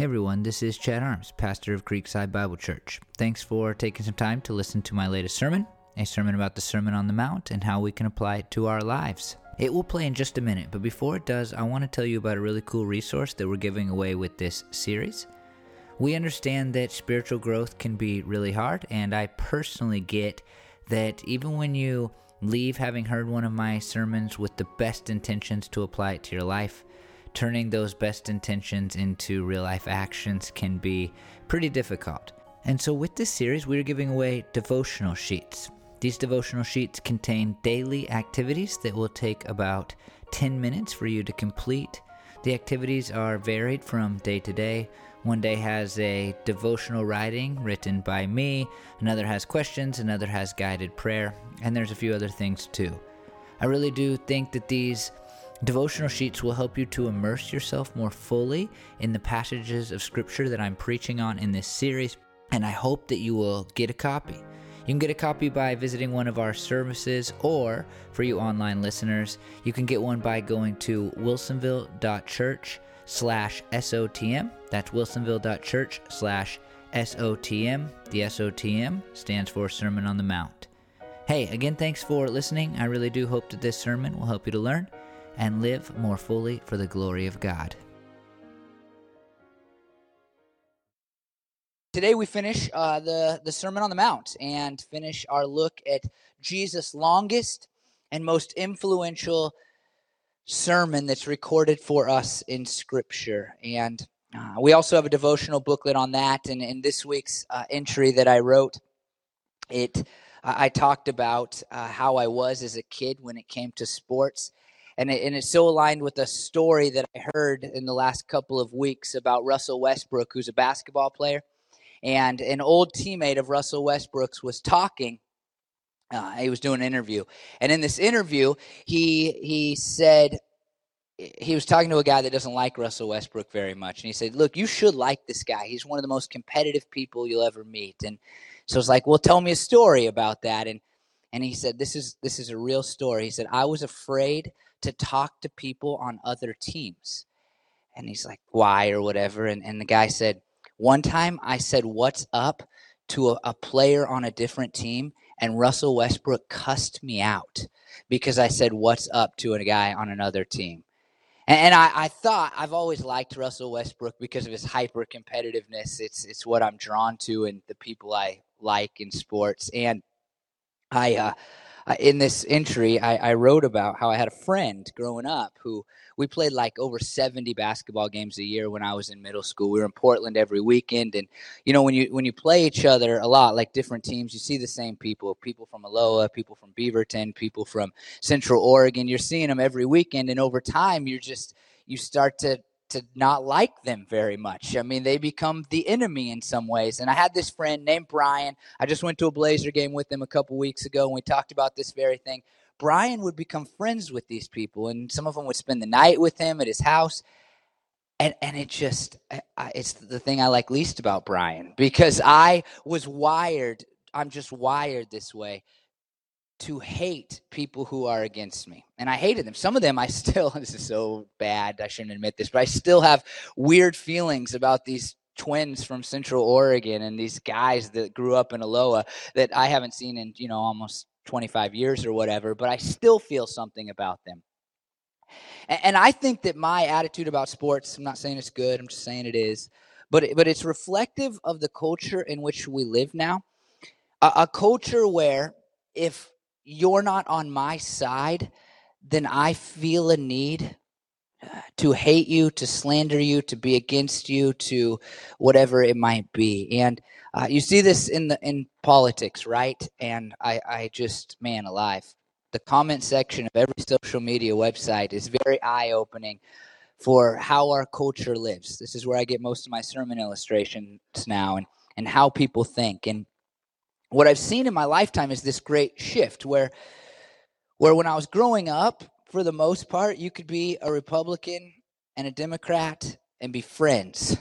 Hey everyone, this is Chad Harms, pastor of Creekside Bible Church. Thanks for taking some time to listen to my latest sermon, a sermon about the Sermon on the Mount and how we can apply it to our lives. It will play in just a minute, but before it does, I want to tell you about a really cool resource that we're giving away with this series. We understand that spiritual growth can be really hard, and I personally get that even when you leave having heard one of my sermons with the best intentions to apply it to your life, turning those best intentions into real life actions can be pretty difficult. And so, with this series, we're giving away devotional sheets. These devotional sheets contain daily activities that will take about 10 minutes for you to complete. The activities are varied from day to day. One day has a devotional writing written by me, another has questions, another has guided prayer, and there's a few other things too. I really do think that these Devotional sheets will help you to immerse yourself more fully in the passages of Scripture that I'm preaching on in this series, and I hope that you will get a copy. You can get a copy by visiting one of our services, or for you online listeners, you can get one by going to wilsonville.church slash SOTM. That's wilsonville.church slash SOTM. The SOTM stands for Sermon on the Mount. Hey, again, thanks for listening. I really do hope that this sermon will help you to learn and live more fully for the glory of God. Today we finish uh, the, the Sermon on the Mount and finish our look at Jesus' longest and most influential sermon that's recorded for us in Scripture. And uh, we also have a devotional booklet on that. And in this week's uh, entry that I wrote, it I talked about uh, how I was as a kid when it came to sports and it, and it's so aligned with a story that I heard in the last couple of weeks about Russell Westbrook, who's a basketball player, and an old teammate of Russell Westbrook's was talking. Uh, he was doing an interview, and in this interview, he he said he was talking to a guy that doesn't like Russell Westbrook very much, and he said, "Look, you should like this guy. He's one of the most competitive people you'll ever meet." And so it's like, "Well, tell me a story about that." And and he said, "This is this is a real story." He said, "I was afraid to talk to people on other teams. And he's like, why or whatever. And, and the guy said, one time I said, what's up to a, a player on a different team. And Russell Westbrook cussed me out because I said, what's up to a guy on another team. And, I, I, thought I've always liked Russell Westbrook because of his hyper competitiveness. It's it's what I'm drawn to and the people I like in sports. And I uh, uh, in this entry, I, I, wrote about how I had a friend growing up who we played like over 70 basketball games a year when I was in middle school. We were in Portland every weekend, and you know when you when you play each other a lot, like different teams, you see the same people: people from Aloha, people from Beaverton, people from Central Oregon. You're seeing them every weekend, and over time, you're just you start to to not like them very much. I mean, they become the enemy in some ways. And I had this friend named Brian. I just went to a Blazer game with him a couple weeks ago, and we talked about this very thing. Brian would become friends with these people, and some of them would spend the night with him at his house. And, and it just it's the thing I like least about Brian because I was wired, I'm just wired this way to hate people who are against me. And I hated them. Some of them I still, this is so bad, I shouldn't admit this, but I still have weird feelings about these twins from Central Oregon and these guys that grew up in Aloha that I haven't seen in, you know, almost 25 years or whatever, but I still feel something about them. And, and I think that my attitude about sports, I'm not saying it's good, I'm just saying it is, but, but it's reflective of the culture in which we live now. a, a culture where if you're not on my side, then I feel a need uh, to hate you, to slander you, to be against you, to whatever it might be. And uh, you see this in the in politics, right? And I, I just, man, alive. The comment section of every social media website is very eye opening for how our culture lives. This is where I get most of my sermon illustrations now, and and how people think. And what I've seen in my lifetime is this great shift where where when I was growing up, for the most part, you could be a Republican and a Democrat and be friends.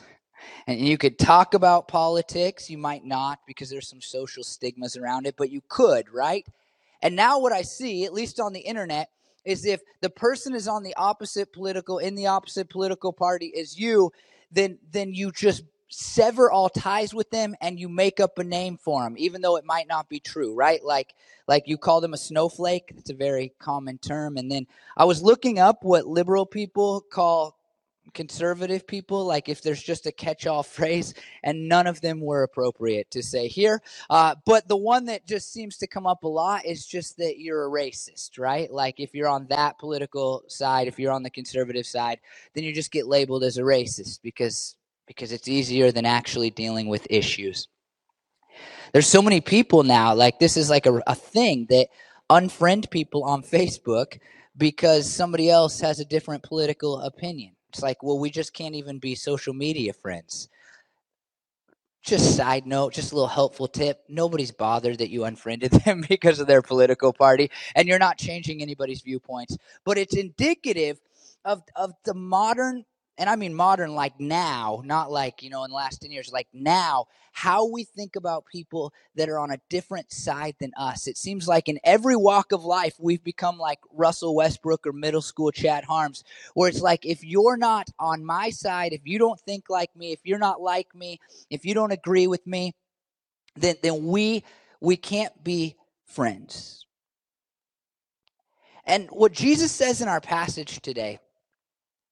And you could talk about politics. You might not because there's some social stigmas around it, but you could, right? And now what I see, at least on the internet, is if the person is on the opposite political in the opposite political party as you, then then you just sever all ties with them and you make up a name for them even though it might not be true right? Like like you call them a snowflake it's a very common term and then i was looking up what liberal people call conservative people like if there's just a catch-all phrase and none of them were appropriate to say here uh, but the one that just seems to come up a lot is just that you're a racist right? Like if you're on that political side if you're on the conservative side then you just get labeled as a racist because because it's easier than actually dealing with issues there's so many people now like this is like a, a thing that unfriend people on facebook because somebody else has a different political opinion it's like, well, we just can't even be social media friends. Just side note, just a little helpful tip. Nobody's bothered that you unfriended them because of their political party, and you're not changing anybody's viewpoints. But it's indicative of of the modern and I mean modern like now, not like, you know, in the last 10 years, like now, how we think about people that are on a different side than us. It seems like in every walk of life, we've become like Russell Westbrook or middle school Chad Harms, where it's like, if you're not on my side, if you don't think like me, if you're not like me, if you don't agree with me, then, then we, we can't be friends. And what Jesus says in our passage today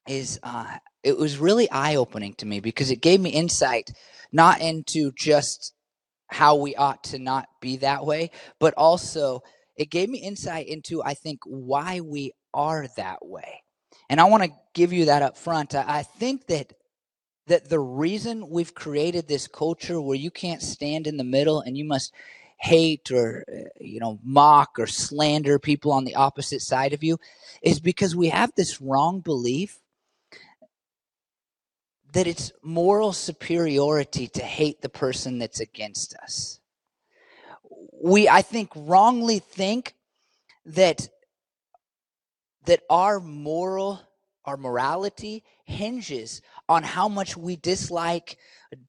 is uh, it was really eye opening to me because it gave me insight not into just how we ought to not be that way, but also it gave me insight into, I think, why we are that way. And I want to give you that up front. I, I think that that the reason we've created this culture where you can't stand in the middle and you must hate or uh, you know mock or slander people on the opposite side of you is because we have this wrong belief that it's moral superiority to hate the person that's against us. We, I think, wrongly think that that our moral, our morality hinges on how much we dislike,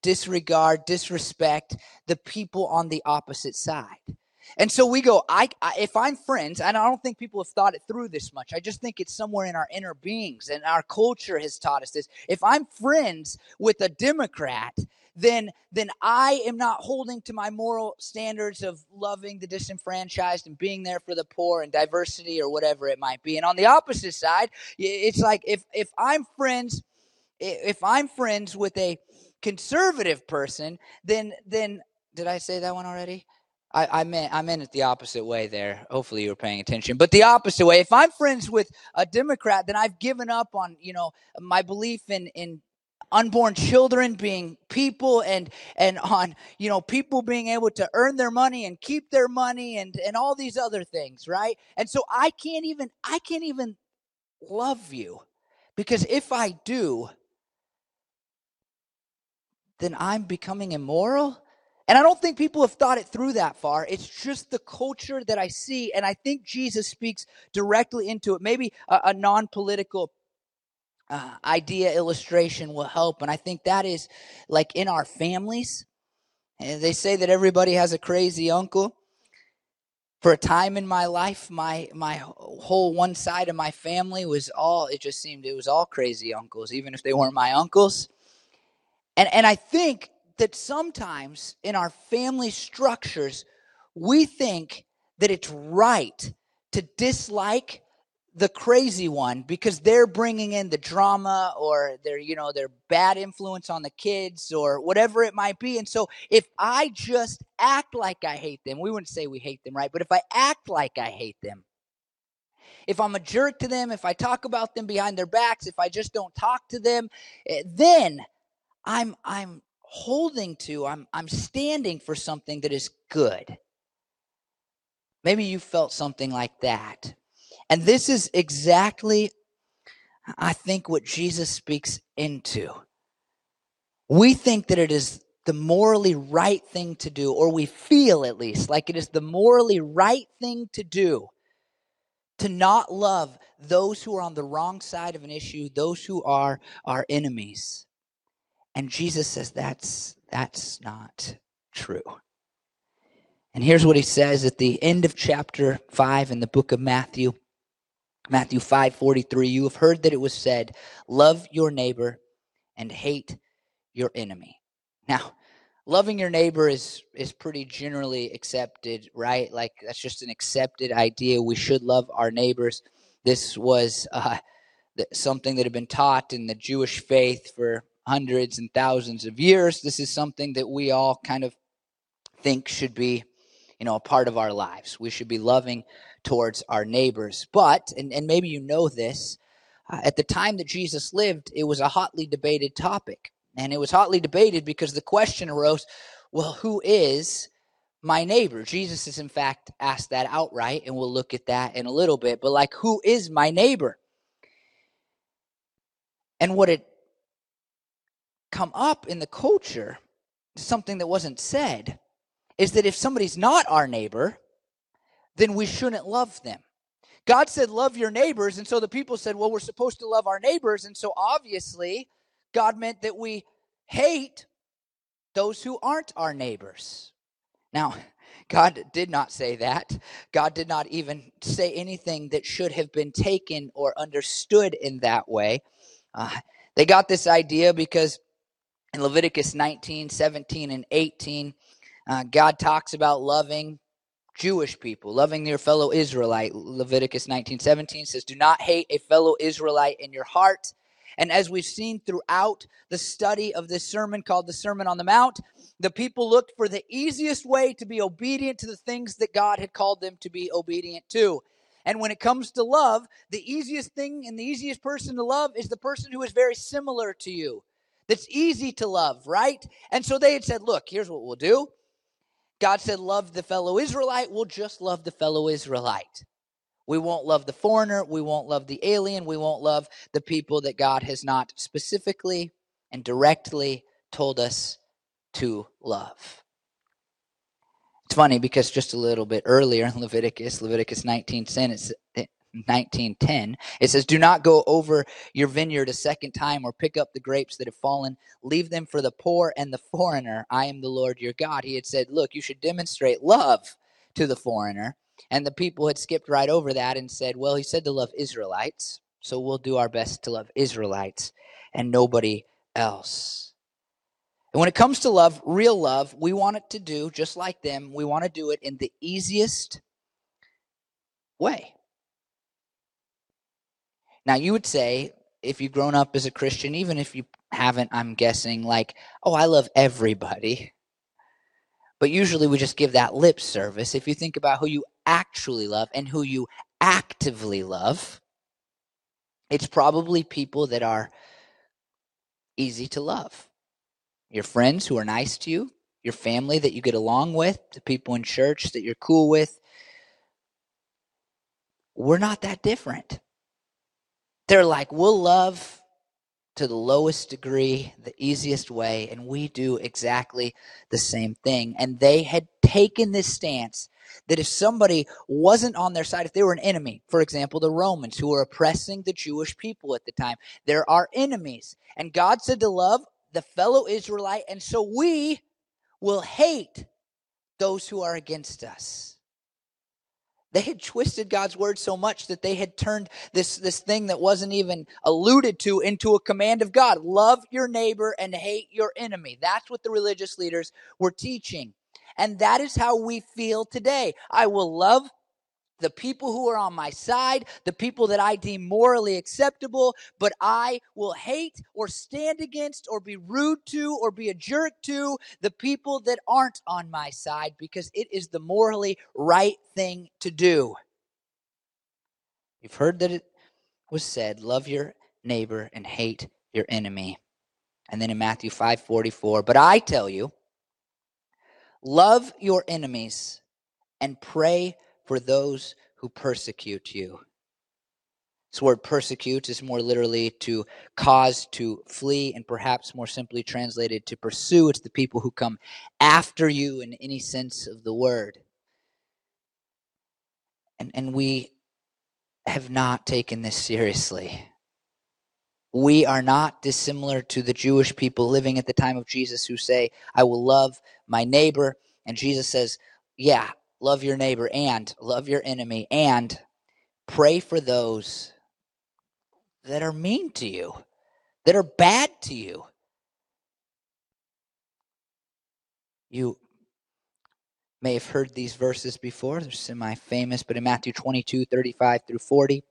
disregard, disrespect the people on the opposite side. And so we go, I, I, if I'm friends, and I don't think people have thought it through this much. I just think it's somewhere in our inner beings, and our culture has taught us this. If I'm friends with a Democrat, then then I am not holding to my moral standards of loving the disenfranchised and being there for the poor and diversity or whatever it might be. And on the opposite side, it's like if if I'm friends if I'm friends with a conservative person, then then did I say that one already? I, I meant I meant it the opposite way there. Hopefully you were paying attention. But the opposite way. If I'm friends with a Democrat, then I've given up on, you know, my belief in in unborn children being people and and on you know people being able to earn their money and keep their money and and all these other things right and so i can't even i can't even love you because if i do then i'm becoming immoral and I don't think people have thought it through that far. It's just the culture that I see. And I think Jesus speaks directly into it. Maybe a, a non political uh, idea illustration will help. And I think that is like in our families. And they say that everybody has a crazy uncle. For a time in my life, my my whole one side of my family was all it just seemed it was all crazy uncles, even if they weren't my uncles. And and I think that sometimes in our family structures, we think that it's right to dislike the crazy one because they're bringing in the drama or they're you know their bad influence on the kids or whatever it might be. And so if i just act like i hate them we wouldn't say we hate them right? But if i act like i hate them if i'm a jerk to them if i talk about them behind their backs if i just don't talk to them eh, then i'm i'm holding to, I'm, I'm standing for something that is good. Maybe you felt something like that. And this is exactly, I think, what Jesus speaks into. We think that it is the morally right thing to do, or we feel at least like it is the morally right thing to do to not love those who are on the wrong side of an issue, those who are our enemies. And Jesus says that's that's not true. And here's what he says at the end of chapter 5 in the book of Matthew. Matthew 5:43 You have heard that it was said, love your neighbor and hate your enemy. Now, loving your neighbor is is pretty generally accepted, right? Like that's just an accepted idea. We should love our neighbors. This was uh, something that had been taught in the Jewish faith for hundreds and thousands of years. This is something that we all kind of think should be, you know, a part of our lives. We should be loving towards our neighbors. But, and, and maybe you know this, uh, at the time that Jesus lived, it was a hotly debated topic. And it was hotly debated because the question arose well, who is my neighbor? Jesus is, in fact, asked that outright, and we'll look at that in a little bit. But, like, who is my neighbor? And what had come up in the culture, something that wasn't said, is that if somebody's not our neighbor, then we shouldn't love them. God said, Love your neighbors. And so the people said, Well, we're supposed to love our neighbors. And so obviously, God meant that we hate those who aren't our neighbors. Now, God did not say that. God did not even say anything that should have been taken or understood in that way. Uh, they got this idea because in Leviticus 19, 17, and 18, uh, God talks about loving Jewish people, loving your fellow Israelite. Leviticus 19:17 says, "Do not hate a fellow Israelite in your heart." And as we've seen throughout the study of this sermon called the Sermon on the Mount, the people looked for the easiest way to be obedient to the things that God had called them to be obedient to. And when it comes to love, the easiest thing and the easiest person to love is the person who is very similar to you. That's easy to love, right? And so they had said, look, here's what we'll do. God said, Love the fellow Israelite. We'll just love the fellow Israelite. We won't love the foreigner. We won't love the alien. We won't love the people that God has not specifically and directly told us to love. It's funny because just a little bit earlier in Leviticus, Leviticus 19, 19:10 it says do not go over your vineyard a second time or pick up the grapes that have fallen. Leave them for the poor and the foreigner. I am the lord your god. He had said look you should demonstrate love to the foreigner. And the people had skipped right over that and said well he said to love israelites so we'll do our best to love israelites and nobody else. And when it comes to love real love we want it to do just like them. We want to do it in the easiest way now, you would say, if you've grown up as a Christian, even if you haven't, I'm guessing, like, oh, I love everybody. But usually we just give that lip service. If you think about who you actually love and who you actively love, it's probably people that are easy to love. Your friends who are nice to you, your family that you get along with, the people in church that you're cool with. We're not that different. They're like, we'll love to the lowest degree, the easiest way, and we do exactly the same thing. And they had taken this stance that if somebody wasn't on their side, if they were an enemy, for example, the Romans who were oppressing the Jewish people at the time, there are enemies. And God said to love the fellow Israelite, and so we will hate those who are against us. They had twisted God's word so much that they had turned this, this thing that wasn't even alluded to into a command of God. Love your neighbor and hate your enemy. That's what the religious leaders were teaching. And that is how we feel today. I will love the people who are on my side, the people that I deem morally acceptable, but I will hate or stand against or be rude to or be a jerk to the people that aren't on my side because it is the morally right thing to do. You've heard that it was said, love your neighbor and hate your enemy. And then in Matthew 5:44, but I tell you, love your enemies and pray for those who persecute you. This word persecute is more literally to cause to flee, and perhaps more simply translated to pursue. It's the people who come after you in any sense of the word. And, and we have not taken this seriously. We are not dissimilar to the Jewish people living at the time of Jesus who say, I will love my neighbor. And Jesus says, Yeah, love your neighbor and love your enemy and pray for those that are mean to you that are bad to you. You may have heard these verses before. They're semi famous, but in Matthew 22 35 through 40,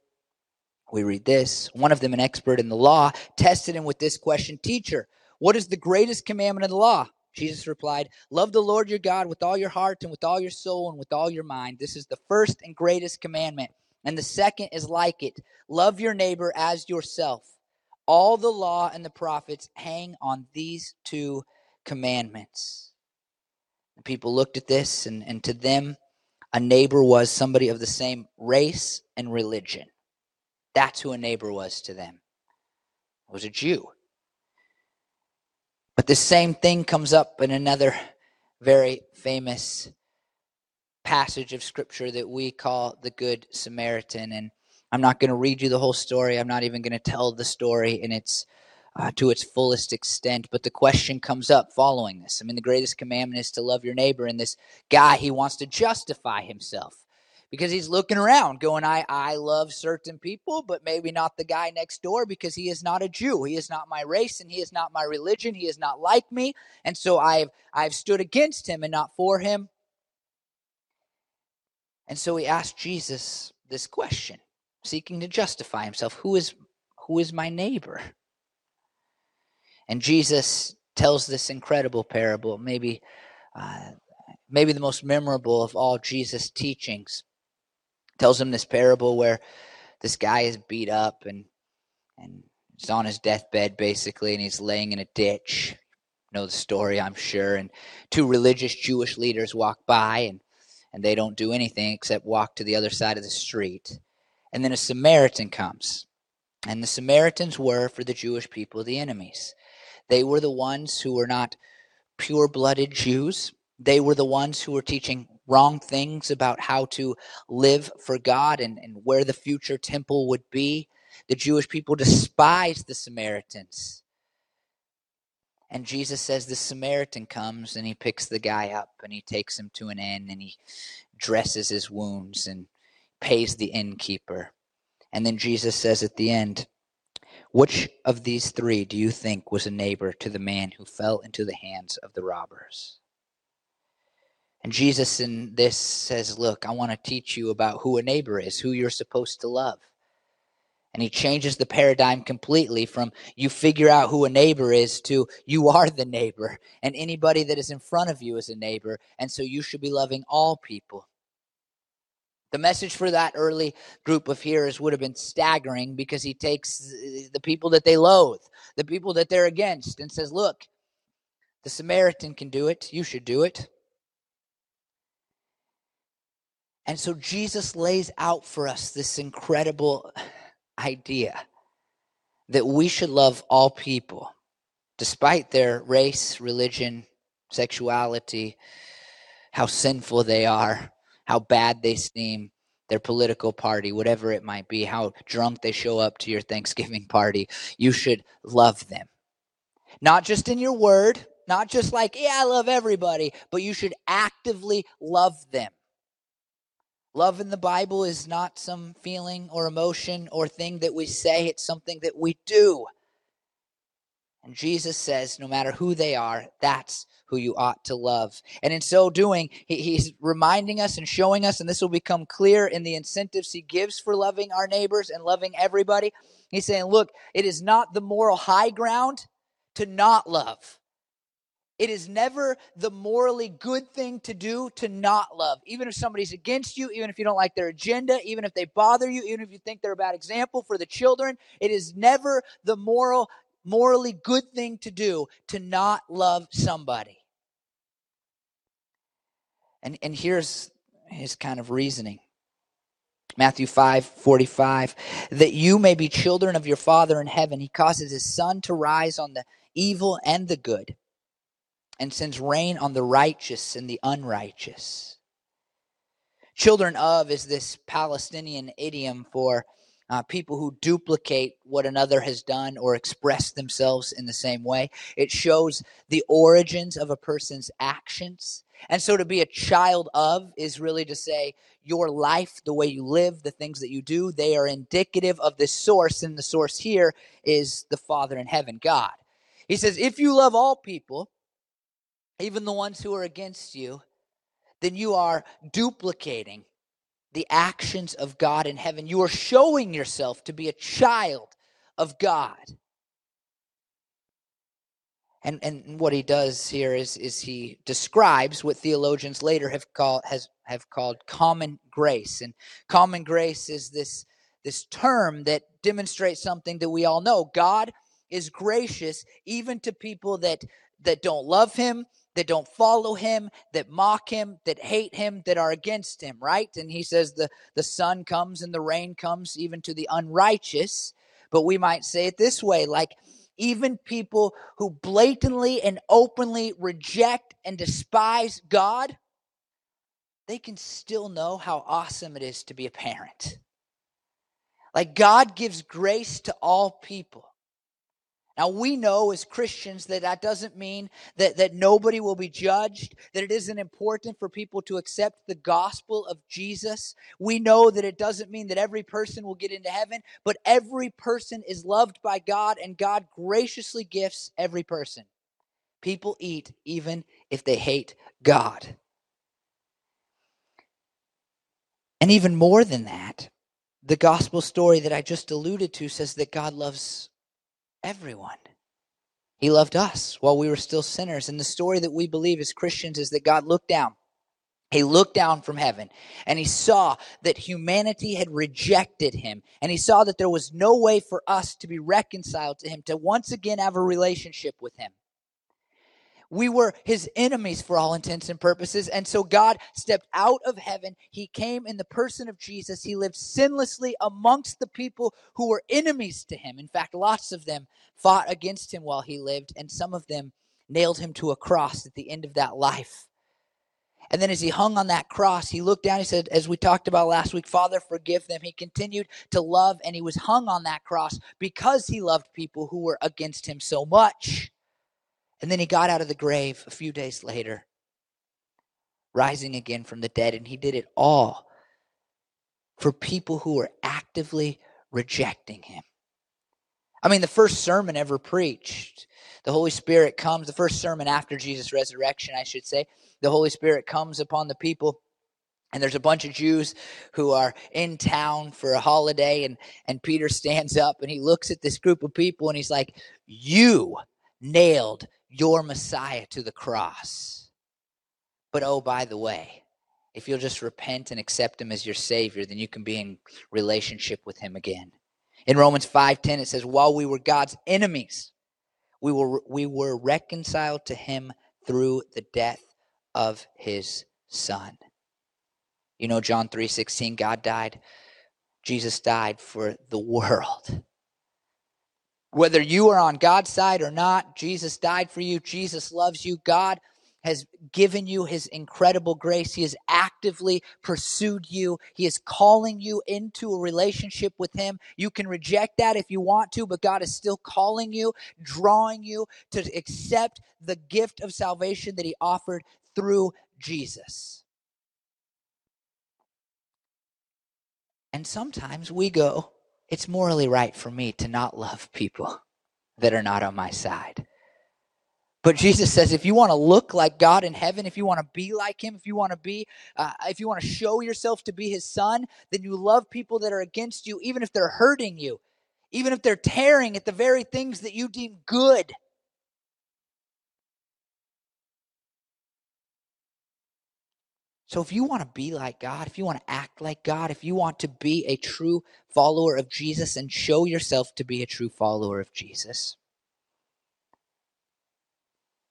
we read this. One of them, an expert in the law, tested him with this question Teacher, what is the greatest commandment of the law? Jesus replied, Love the Lord your God with all your heart and with all your soul and with all your mind. This is the first and greatest commandment. And the second is like it love your neighbor as yourself. All the law and the prophets hang on these two commandments. The people looked at this, and, and to them, a neighbor was somebody of the same race and religion. That's who a neighbor was to them. It was a Jew. But the same thing comes up in another very famous passage of scripture that we call the Good Samaritan. And I'm not going to read you the whole story. I'm not even going to tell the story in its uh, to its fullest extent. But the question comes up following this. I mean, the greatest commandment is to love your neighbor, and this guy he wants to justify himself because he's looking around going i i love certain people but maybe not the guy next door because he is not a jew. He is not my race and he is not my religion. He is not like me. And so i've i've stood against him and not for him. And so he asked jesus this question seeking to justify himself. Who is who is my neighbor? And jesus tells this incredible parable maybe uh, maybe the most memorable of all jesus teachings tells him this parable where this guy is beat up and and he's on his deathbed basically and he's laying in a ditch. You know the story i'm sure. And two religious jewish leaders walk by and and they don't do anything except walk to the other side of the street. And then a samaritan comes. And the samaritans were for the jewish people the enemies. They were the ones who were not pure blooded jews. They were the ones who were teaching wrong things about how to live for God and, and where the future temple would be. The Jewish people despised the Samaritans. And Jesus says the Samaritan comes and he picks the guy up and he takes him to an inn and he dresses his wounds and pays the innkeeper. And then Jesus says at the end, Which of these three do you think was a neighbor to the man who fell into the hands of the robbers? And Jesus in this says, Look, I want to teach you about who a neighbor is, who you're supposed to love. And he changes the paradigm completely from you figure out who a neighbor is to you are the neighbor. And anybody that is in front of you is a neighbor. And so you should be loving all people. The message for that early group of hearers would have been staggering because he takes the people that they loathe, the people that they're against, and says, Look, the Samaritan can do it. You should do it. And so Jesus lays out for us this incredible idea that we should love all people, despite their race, religion, sexuality, how sinful they are, how bad they seem, their political party, whatever it might be, how drunk they show up to your Thanksgiving party. You should love them. Not just in your word, not just like, yeah, I love everybody, but you should actively love them. Love in the Bible is not some feeling or emotion or thing that we say, it's something that we do. And Jesus says, no matter who they are, that's who you ought to love. And in so doing, he's reminding us and showing us, and this will become clear in the incentives he gives for loving our neighbors and loving everybody. He's saying, look, it is not the moral high ground to not love. It is never the morally good thing to do to not love. Even if somebody's against you, even if you don't like their agenda, even if they bother you, even if you think they're a bad example for the children, it is never the moral morally good thing to do to not love somebody. And and here's his kind of reasoning. Matthew 5 45, that you may be children of your Father in heaven. He causes his sun to rise on the evil and the good and sends rain on the righteous and the unrighteous. Children of is this Palestinian idiom for uh, people who duplicate what another has done or express themselves in the same way. It shows the origins of a person's actions. And so to be a child of is really to say your life, the way you live, the things that you do, they are indicative of the source. And the source here is the Father in heaven, God. He says, if you love all people, even the ones who are against you, then you are duplicating the actions of God in heaven. You are showing yourself to be a child of God. And, and what he does here is, is he describes what theologians later have called has have called common grace. And common grace is this this term that demonstrates something that we all know. God is gracious even to people that that don't love him, that don't follow him, that mock him, that hate him, that are against him, right? And he says the, the sun comes and the rain comes even to the unrighteous. But we might say it this way like, even people who blatantly and openly reject and despise God, they can still know how awesome it is to be a parent. Like God gives grace to all people. Now, we know as Christians that that doesn't mean that, that nobody will be judged, that it isn't important for people to accept the gospel of Jesus. We know that it doesn't mean that every person will get into heaven, but every person is loved by God, and God graciously gifts every person. People eat even if they hate God. And even more than that, the gospel story that I just alluded to says that God loves everyone. He loved us while we were still sinners. And the story that we believe as Christians is that God looked down. He looked down from heaven and he saw that humanity had rejected him. And he saw that there was no way for us to be reconciled to him, to once again have a relationship with him. We were his enemies for all intents and purposes. And so God stepped out of heaven. He came in the person of Jesus. He lived sinlessly amongst the people who were enemies to him. In fact, lots of them fought against him while he lived, and some of them nailed him to a cross at the end of that life. And then as he hung on that cross, he looked down. He said, as we talked about last week, Father, forgive them. He continued to love, and he was hung on that cross because he loved people who were against him so much. And then he got out of the grave a few days later, rising again from the dead. And he did it all for people who were actively rejecting him. I mean, the first sermon ever preached, the Holy Spirit comes, the first sermon after Jesus' resurrection, I should say, the Holy Spirit comes upon the people. And there's a bunch of Jews who are in town for a holiday, and, and Peter stands up and he looks at this group of people and he's like, You nailed your Messiah to the cross. But oh, by the way, if you'll just repent and accept him as your Savior, then you can be in relationship with him again. In Romans 5:10 it says, "While we were God's enemies, we were we were reconciled to him through the death of his son." You know John 3:16 God died Jesus died for the world. Whether you are on God's side or not, Jesus died for you. Jesus loves you. God has given you his incredible grace. He has actively pursued you. He is calling you into a relationship with him. You can reject that if you want to, but God is still calling you, drawing you to accept the gift of salvation that he offered through Jesus. And sometimes we go, it's morally right for me to not love people that are not on my side. But Jesus says, if you want to look like God in heaven, if you want to be like Him, if you want to be, uh, if you want to show yourself to be His Son, then you love people that are against you, even if they're hurting you, even if they're tearing at the very things that you deem good. So, if you want to be like God, if you want to act like God, if you want to be a true follower of Jesus and show yourself to be a true follower of Jesus,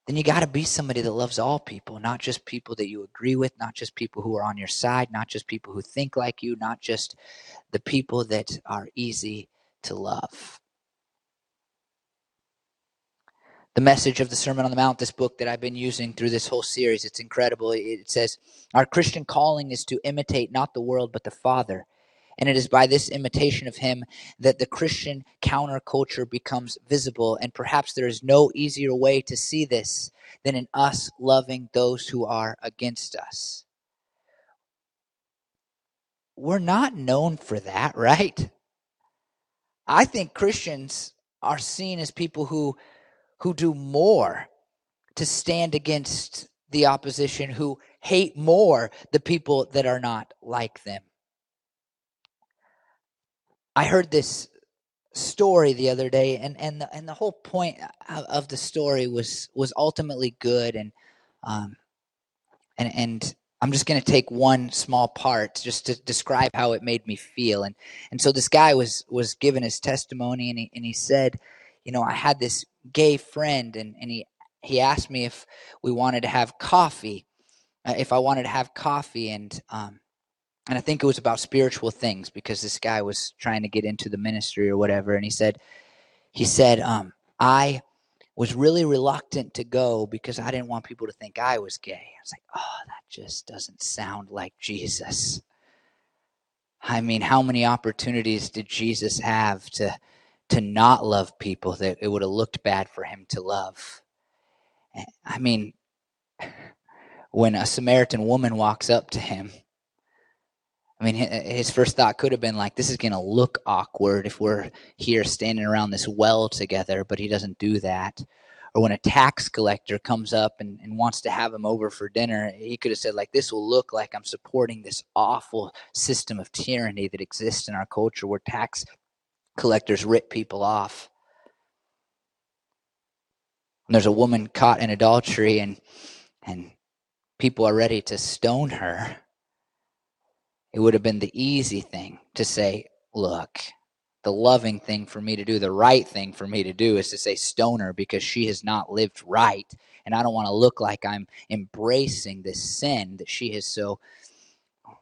then you got to be somebody that loves all people, not just people that you agree with, not just people who are on your side, not just people who think like you, not just the people that are easy to love. The message of the Sermon on the Mount, this book that I've been using through this whole series. It's incredible. It says, Our Christian calling is to imitate not the world, but the Father, And it is by this imitation of him that the Christian counterculture becomes visible. And perhaps there is no easier way to see this than in us loving those who are against us. We're not known for that, right? I think Christians are seen as people who who do more to stand against the opposition, who hate more the people that are not like them. I heard this story the other day, and and the, and the whole point of the story was was ultimately good, and um, and and I'm just going to take one small part just to describe how it made me feel, and and so this guy was was given his testimony, and he and he said, you know, I had this gay friend, and and he he asked me if we wanted to have coffee, uh, if I wanted to have coffee, and um, and I think it was about spiritual things because this guy was trying to get into the ministry or whatever. And he said, he said, um, I was really reluctant to go because I didn't want people to think I was gay. I was like, oh, that just doesn't sound like Jesus. I mean, how many opportunities did Jesus have to to not love people that it would have looked bad for him to love? Eh, I mean, when a Samaritan woman walks up to him I mean, eh, his first thought could have been like, this is going to look awkward if we're here standing around this well together, but he doesn't do that. Or when a tax collector comes up and, and wants to have him over for dinner, he could have said, like, this will look like I'm supporting this awful system of tyranny that exists in our culture where tax collectors rip people off. And there's a woman caught in adultery and and people are ready to stone her it would have been the easy thing to say, look, the loving thing for me to do, the right thing for me to do is to say stoner because she has not lived right. And I don't want to look like I'm embracing this sin that she has so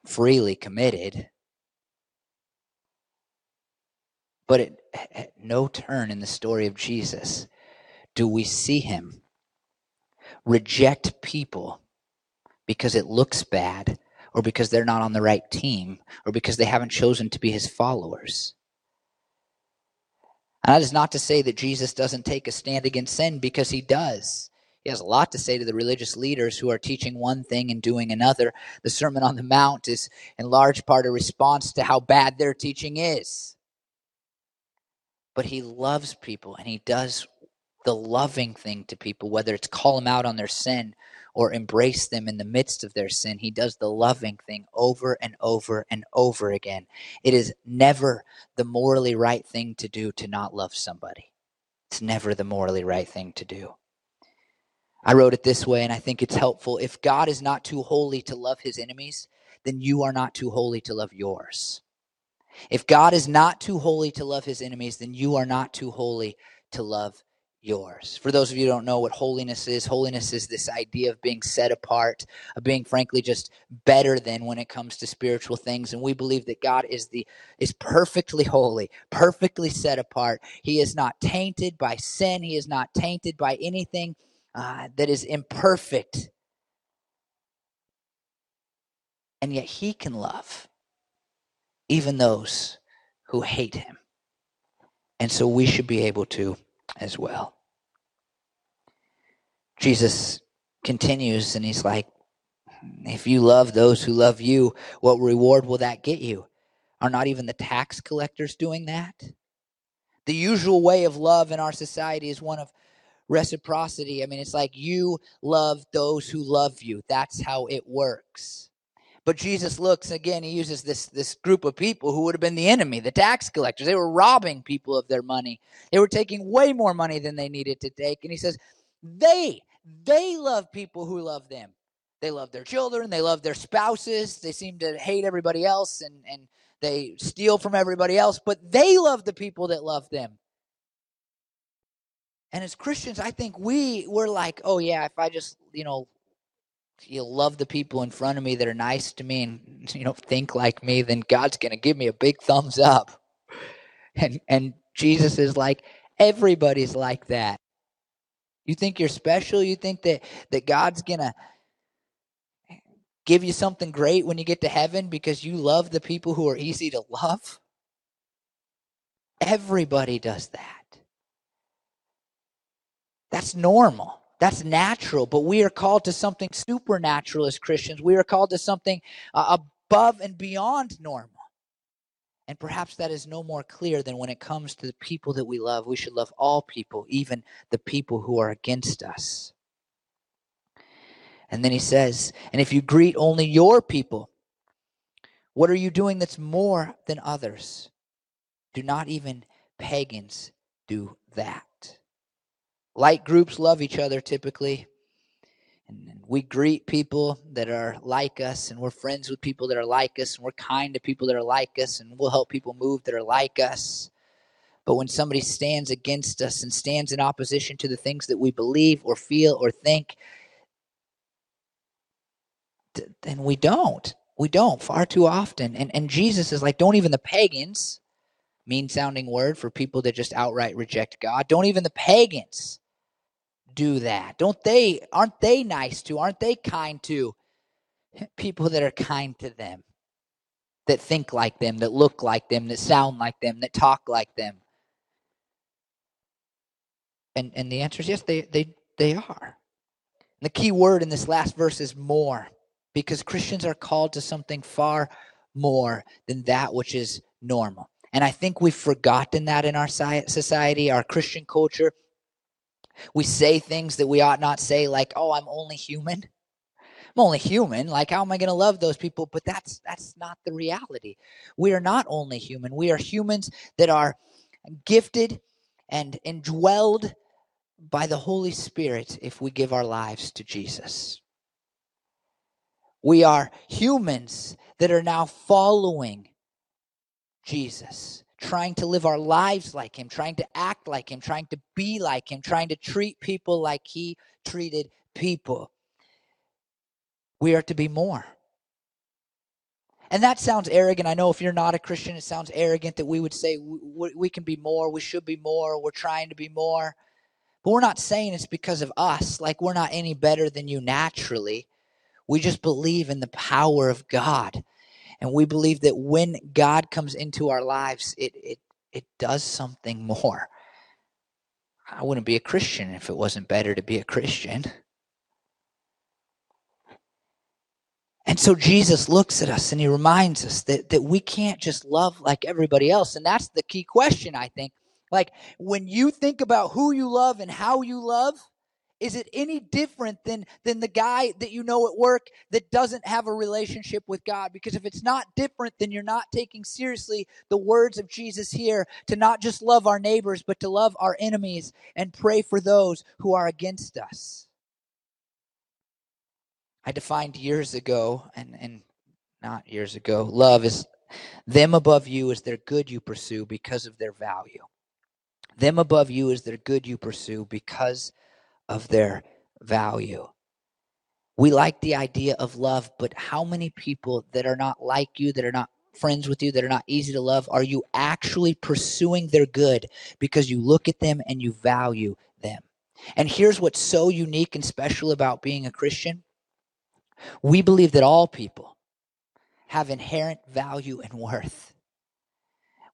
freely committed. But at, at no turn in the story of Jesus do we see him reject people because it looks bad or because they're not on the right team or because they haven't chosen to be his followers. And that is not to say that Jesus doesn't take a stand against sin because he does. He has a lot to say to the religious leaders who are teaching one thing and doing another. The Sermon on the Mount is in large part a response to how bad their teaching is. But he loves people and he does the loving thing to people, whether it's call them out on their sin or embrace them in the midst of their sin. He does the loving thing over and over and over again. It is never the morally right thing to do to not love somebody. It's never the morally right thing to do. I wrote it this way, and I think it's helpful. If God is not too holy to love his enemies, then you are not too holy to love yours. If God is not too holy to love his enemies, then you are not too holy to love yours. For those of you who don't know what holiness is, holiness is this idea of being set apart, of being frankly just better than when it comes to spiritual things. And we believe that God is the is perfectly holy, perfectly set apart. He is not tainted by sin. He is not tainted by anything uh, that is imperfect. And yet he can love even those who hate him. And so we should be able to as well. Jesus continues and he's like, if you love those who love you, what reward will that get you? Are not even the tax collectors doing that? The usual way of love in our society is one of reciprocity. I mean, it's like you love those who love you. That's how it works. But Jesus looks again, he uses this, this group of people who would have been the enemy, the tax collectors. They were robbing people of their money. They were taking way more money than they needed to take. And he says, they, they love people who love them. They love their children, they love their spouses, they seem to hate everybody else and, and they steal from everybody else, but they love the people that love them. And as Christians, I think we we're like, oh yeah, if I just, you know, you love the people in front of me that are nice to me and you know think like me, then God's going to give me a big thumbs up. And and Jesus is like everybody's like that. You think you're special? You think that that God's going to give you something great when you get to heaven because you love the people who are easy to love? Everybody does that. That's normal. That's natural, but we are called to something supernatural as Christians. We are called to something uh, above and beyond normal. And perhaps that is no more clear than when it comes to the people that we love. We should love all people, even the people who are against us. And then he says, And if you greet only your people, what are you doing that's more than others? Do not even pagans do that. Light groups love each other typically. And we greet people that are like us, and we're friends with people that are like us, and we're kind to people that are like us, and we'll help people move that are like us. But when somebody stands against us and stands in opposition to the things that we believe or feel or think, then we don't. We don't far too often. And, and Jesus is like, don't even the pagans, mean sounding word for people that just outright reject God, don't even the pagans do that? Don't they aren't they nice to? Aren't they kind to people that are kind to them? That think like them, that look like them, that sound like them, that talk like them. And and the answer is yes, they they they are. And the key word in this last verse is more because Christians are called to something far more than that which is normal. And I think we've forgotten that in our society, our Christian culture. We say things that we ought not say, like, oh, I'm only human. I'm only human. Like, how am I going to love those people? But that's that's not the reality. We are not only human. We are humans that are gifted and indwelled by the Holy Spirit if we give our lives to Jesus. We are humans that are now following Jesus trying to live our lives like him, trying to act like him, trying to be like him, trying to treat people like he treated people. We are to be more. And that sounds arrogant. I know if you're not a Christian, it sounds arrogant that we would say we, we can be more, we should be more, we're trying to be more. But we're not saying it's because of us, like we're not any better than you naturally. We just believe in the power of God and we believe that when God comes into our lives, it, it, it does something more. I wouldn't be a Christian if it wasn't better to be a Christian. And so Jesus looks at us and he reminds us that, that we can't just love like everybody else. And that's the key question, I think. Like when you think about who you love and how you love, is it any different than than the guy that you know at work that doesn't have a relationship with God? Because if it's not different then you're not taking seriously the words of Jesus here to not just love our neighbors but to love our enemies and pray for those who are against us. I defined years ago and and not years ago love is them above you is their good you pursue because of their value. Them above you is their good you pursue because of their value. We like the idea of love, but how many people that are not like you, that are not friends with you, that are not easy to love, are you actually pursuing their good because you look at them and you value them? And here's what's so unique and special about being a Christian we believe that all people have inherent value and worth.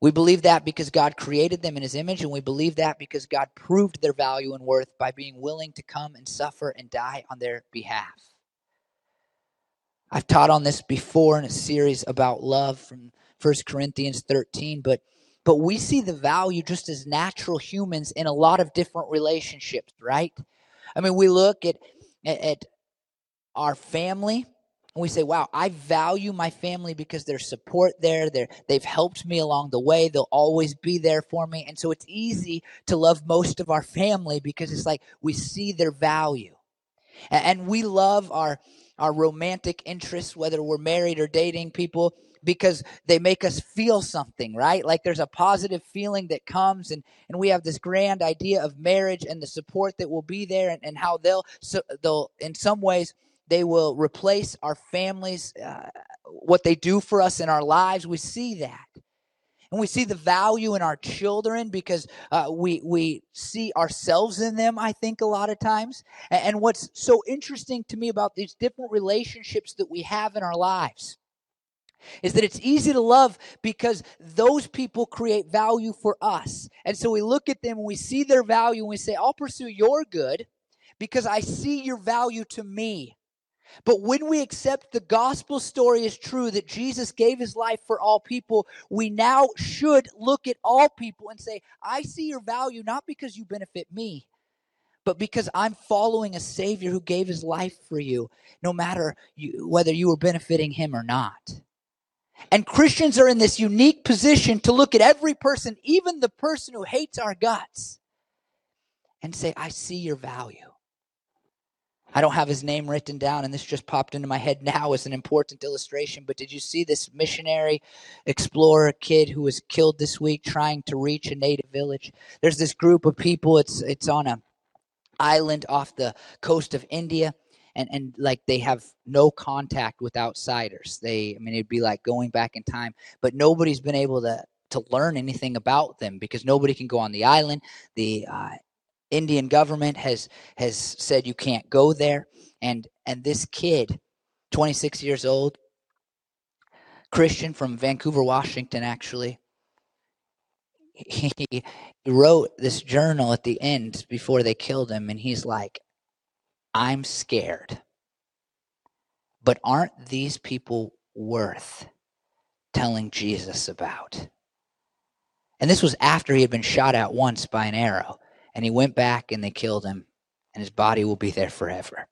We believe that because God created them in his image, and we believe that because God proved their value and worth by being willing to come and suffer and die on their behalf. I've taught on this before in a series about love from 1 Corinthians 13, but but we see the value just as natural humans in a lot of different relationships, right? I mean, we look at at, at our family and we say, wow, I value my family because there's support there. They're, they've helped me along the way. They'll always be there for me. And so it's easy to love most of our family because it's like we see their value. And, and we love our, our romantic interests, whether we're married or dating people, because they make us feel something, right? Like there's a positive feeling that comes and, and we have this grand idea of marriage and the support that will be there and, and how they'll, so they'll, in some ways, they will replace our families, uh, what they do for us in our lives. We see that. and we see the value in our children because uh, we we see ourselves in them. I think a lot of times, and, and what's so interesting to me about these different relationships that we have in our lives is that it's easy to love because those people create value for us, and so we look at them and we see their value and we say, "I'll pursue your good." Because I see your value to me. But when we accept the gospel story as true that Jesus gave his life for all people, we now should look at all people and say, I see your value not because you benefit me, but because I'm following a Savior who gave his life for you, no matter you, whether you were benefiting him or not. And Christians are in this unique position to look at every person, even the person who hates our guts, and say, I see your value. I don't have his name written down, and this just popped into my head now as an important illustration. But did you see this missionary explorer kid who was killed this week trying to reach a native village? There's this group of people. It's it's on a island off the coast of India, and and like they have no contact with outsiders. They, I mean, it'd be like going back in time, but nobody's been able to to learn anything about them because nobody can go on the island. The uh, Indian government has has said you can't go there. And and this kid 26 years old Christian from Vancouver Washington actually he, he wrote this journal at the end before they killed him and he's like I'm scared. But aren't these people worth telling Jesus about? And this was after he had been shot at once by an arrow and he went back and they killed him, and his body will be there forever.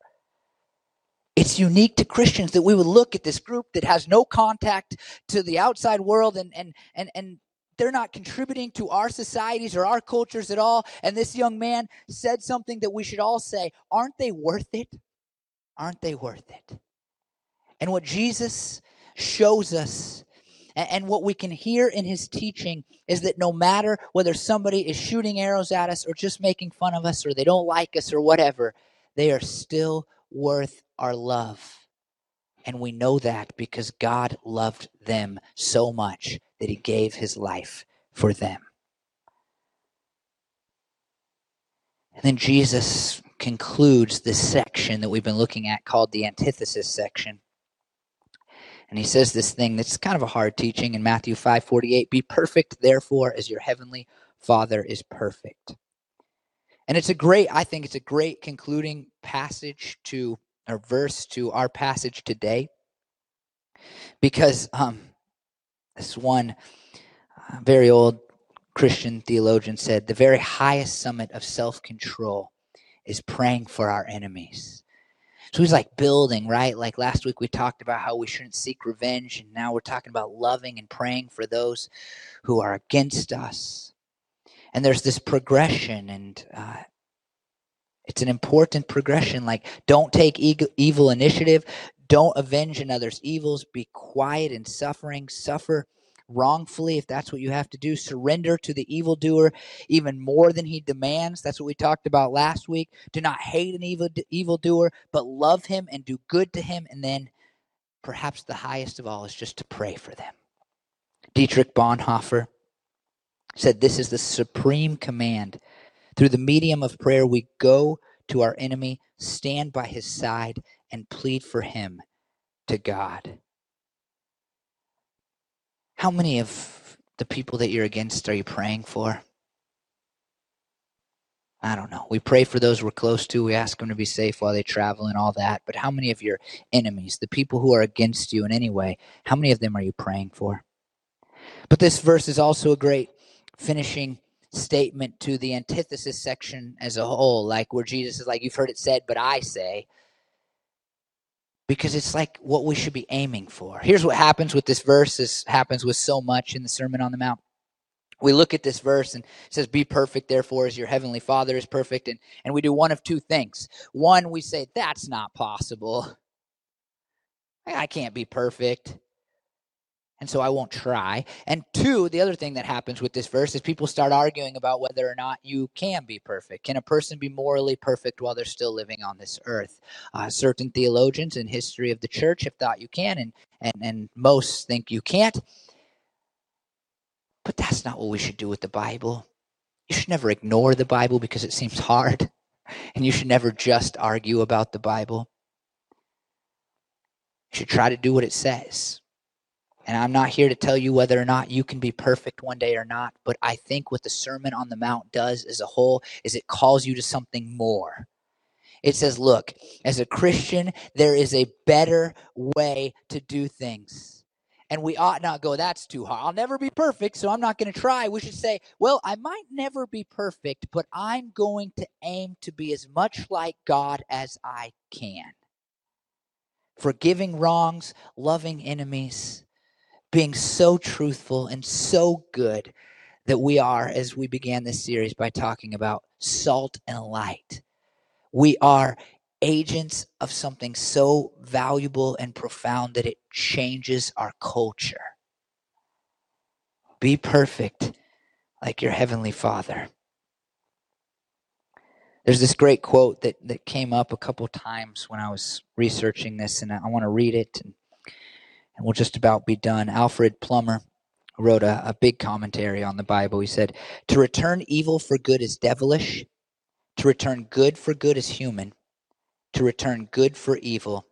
It's unique to Christians that we would look at this group that has no contact to the outside world and and and and they're not contributing to our societies or our cultures at all. And this young man said something that we should all say, aren't they worth it? Aren't they worth it? And what Jesus shows us and what we can hear in his teaching is that no matter whether somebody is shooting arrows at us or just making fun of us or they don't like us or whatever, they are still worth our love. And we know that because God loved them so much that he gave his life for them. And then Jesus concludes this section that we've been looking at called the antithesis section and he says this thing that's kind of a hard teaching in Matthew 5:48, "Be perfect therefore as your heavenly Father is perfect." And it's a great I think it's a great concluding passage to or verse to our passage today. Because um this one uh, very old Christian theologian said, "The very highest summit of self-control is praying for our enemies." So he's like building, right? Like last week we talked about how we shouldn't seek revenge, and now we're talking about loving and praying for those who are against us. And there's this progression, and uh, it's an important progression. Like, don't take evil initiative, don't avenge another's evils, be quiet in suffering, suffer wrongfully if that's what you have to do. Surrender to the evildoer even more than he demands. That's what we talked about last week. Do not hate an evil evildoer, but love him and do good to him. And then perhaps the highest of all is just to pray for them. Dietrich Bonhoeffer said this is the supreme command. Through the medium of prayer, we go to our enemy, stand by his side, and plead for him to God. How many of the people that you're against are you praying for? I don't know. We pray for those we're close to. We ask them to be safe while they travel and all that. But how many of your enemies, the people who are against you in any way, how many of them are you praying for? But this verse is also a great finishing statement to the antithesis section as a whole, like where Jesus is like, You've heard it said, but I say because it's like what we should be aiming for. Here's what happens with this verse. This happens with so much in the Sermon on the Mount. We look at this verse and it says, Be perfect, therefore, as your heavenly Father is perfect. And, and we do one of two things. One, we say, That's not possible. I can't be perfect and so I won't try. And two, the other thing that happens with this verse is people start arguing about whether or not you can be perfect. Can a person be morally perfect while they're still living on this earth? Uh, certain theologians in history of the church have thought you can, and, and, and most think you can't. but that's not what we should do with the Bible. You should never ignore the Bible because it seems hard. And you should never just argue about the Bible. You should try to do what it says. And I'm not here to tell you whether or not you can be perfect one day or not, but I think what the Sermon on the Mount does as a whole is it calls you to something more. It says, look, as a Christian, there is a better way to do things and we ought not go, that's too hard. I'll never be perfect, so I'm not going to try. We should say, well, I might never be perfect, but I'm going to aim to be as much like God as I can. Forgiving wrongs, loving enemies, being so truthful and so good that we are, as we began this series by talking about salt and light. We are agents of something so valuable and profound that it changes our culture. Be perfect like your heavenly Father. There's this great quote that, that came up a couple times when I was researching this, and I, I want to read it, and, and we'll just about be done. Alfred Plummer wrote a, a big commentary on the Bible. He said, To return evil for good is devilish, to return good for good is human, to return good for evil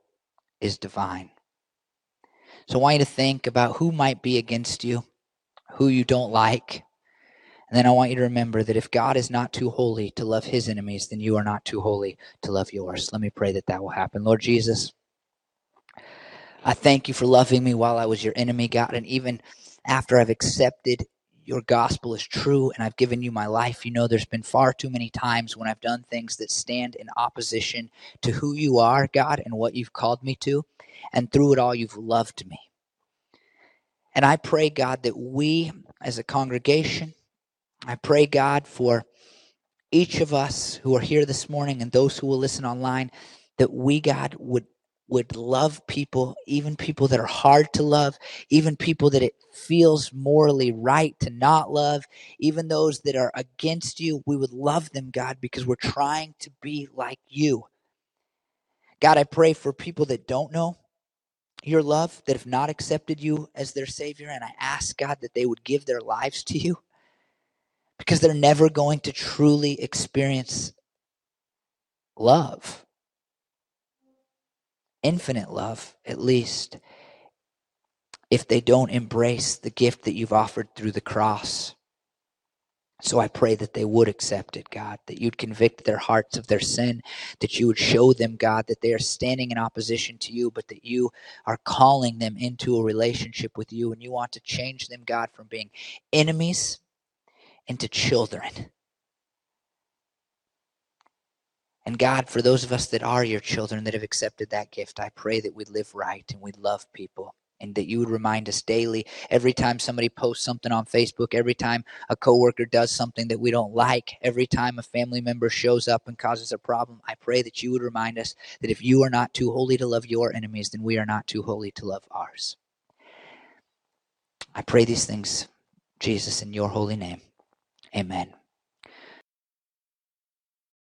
is divine. So I want you to think about who might be against you, who you don't like. And then I want you to remember that if God is not too holy to love his enemies, then you are not too holy to love yours. Let me pray that that will happen. Lord Jesus, I thank you for loving me while I was your enemy, God. And even after I've accepted your gospel is true and I've given you my life. You know, there's been far too many times when I've done things that stand in opposition to who you are, God, and what you've called me to. And through it all, you've loved me. And I pray, God, that we as a congregation, I pray, God, for each of us who are here this morning and those who will listen online, that we, God, would would love people, even people that are hard to love, even people that it feels morally right to not love, even those that are against you. We would love them, God, because we're trying to be like you. God, I pray for people that don't know your love, that have not accepted you as their Savior, and I ask, God, that they would give their lives to you because they're never going to truly experience love infinite love, at least, if they don't embrace the gift that you've offered through the cross. So I pray that they would accept it, God, that you'd convict their hearts of their sin, that you would show them, God, that they are standing in opposition to you, but that you are calling them into a relationship with you and you want to change them, God, from being enemies into children. And God, for those of us that are your children that have accepted that gift, I pray that we'd live right and we'd love people and that you would remind us daily every time somebody posts something on Facebook, every time a coworker does something that we don't like, every time a family member shows up and causes a problem. I pray that you would remind us that if you are not too holy to love your enemies, then we are not too holy to love ours. I pray these things, Jesus, in your holy name. Amen.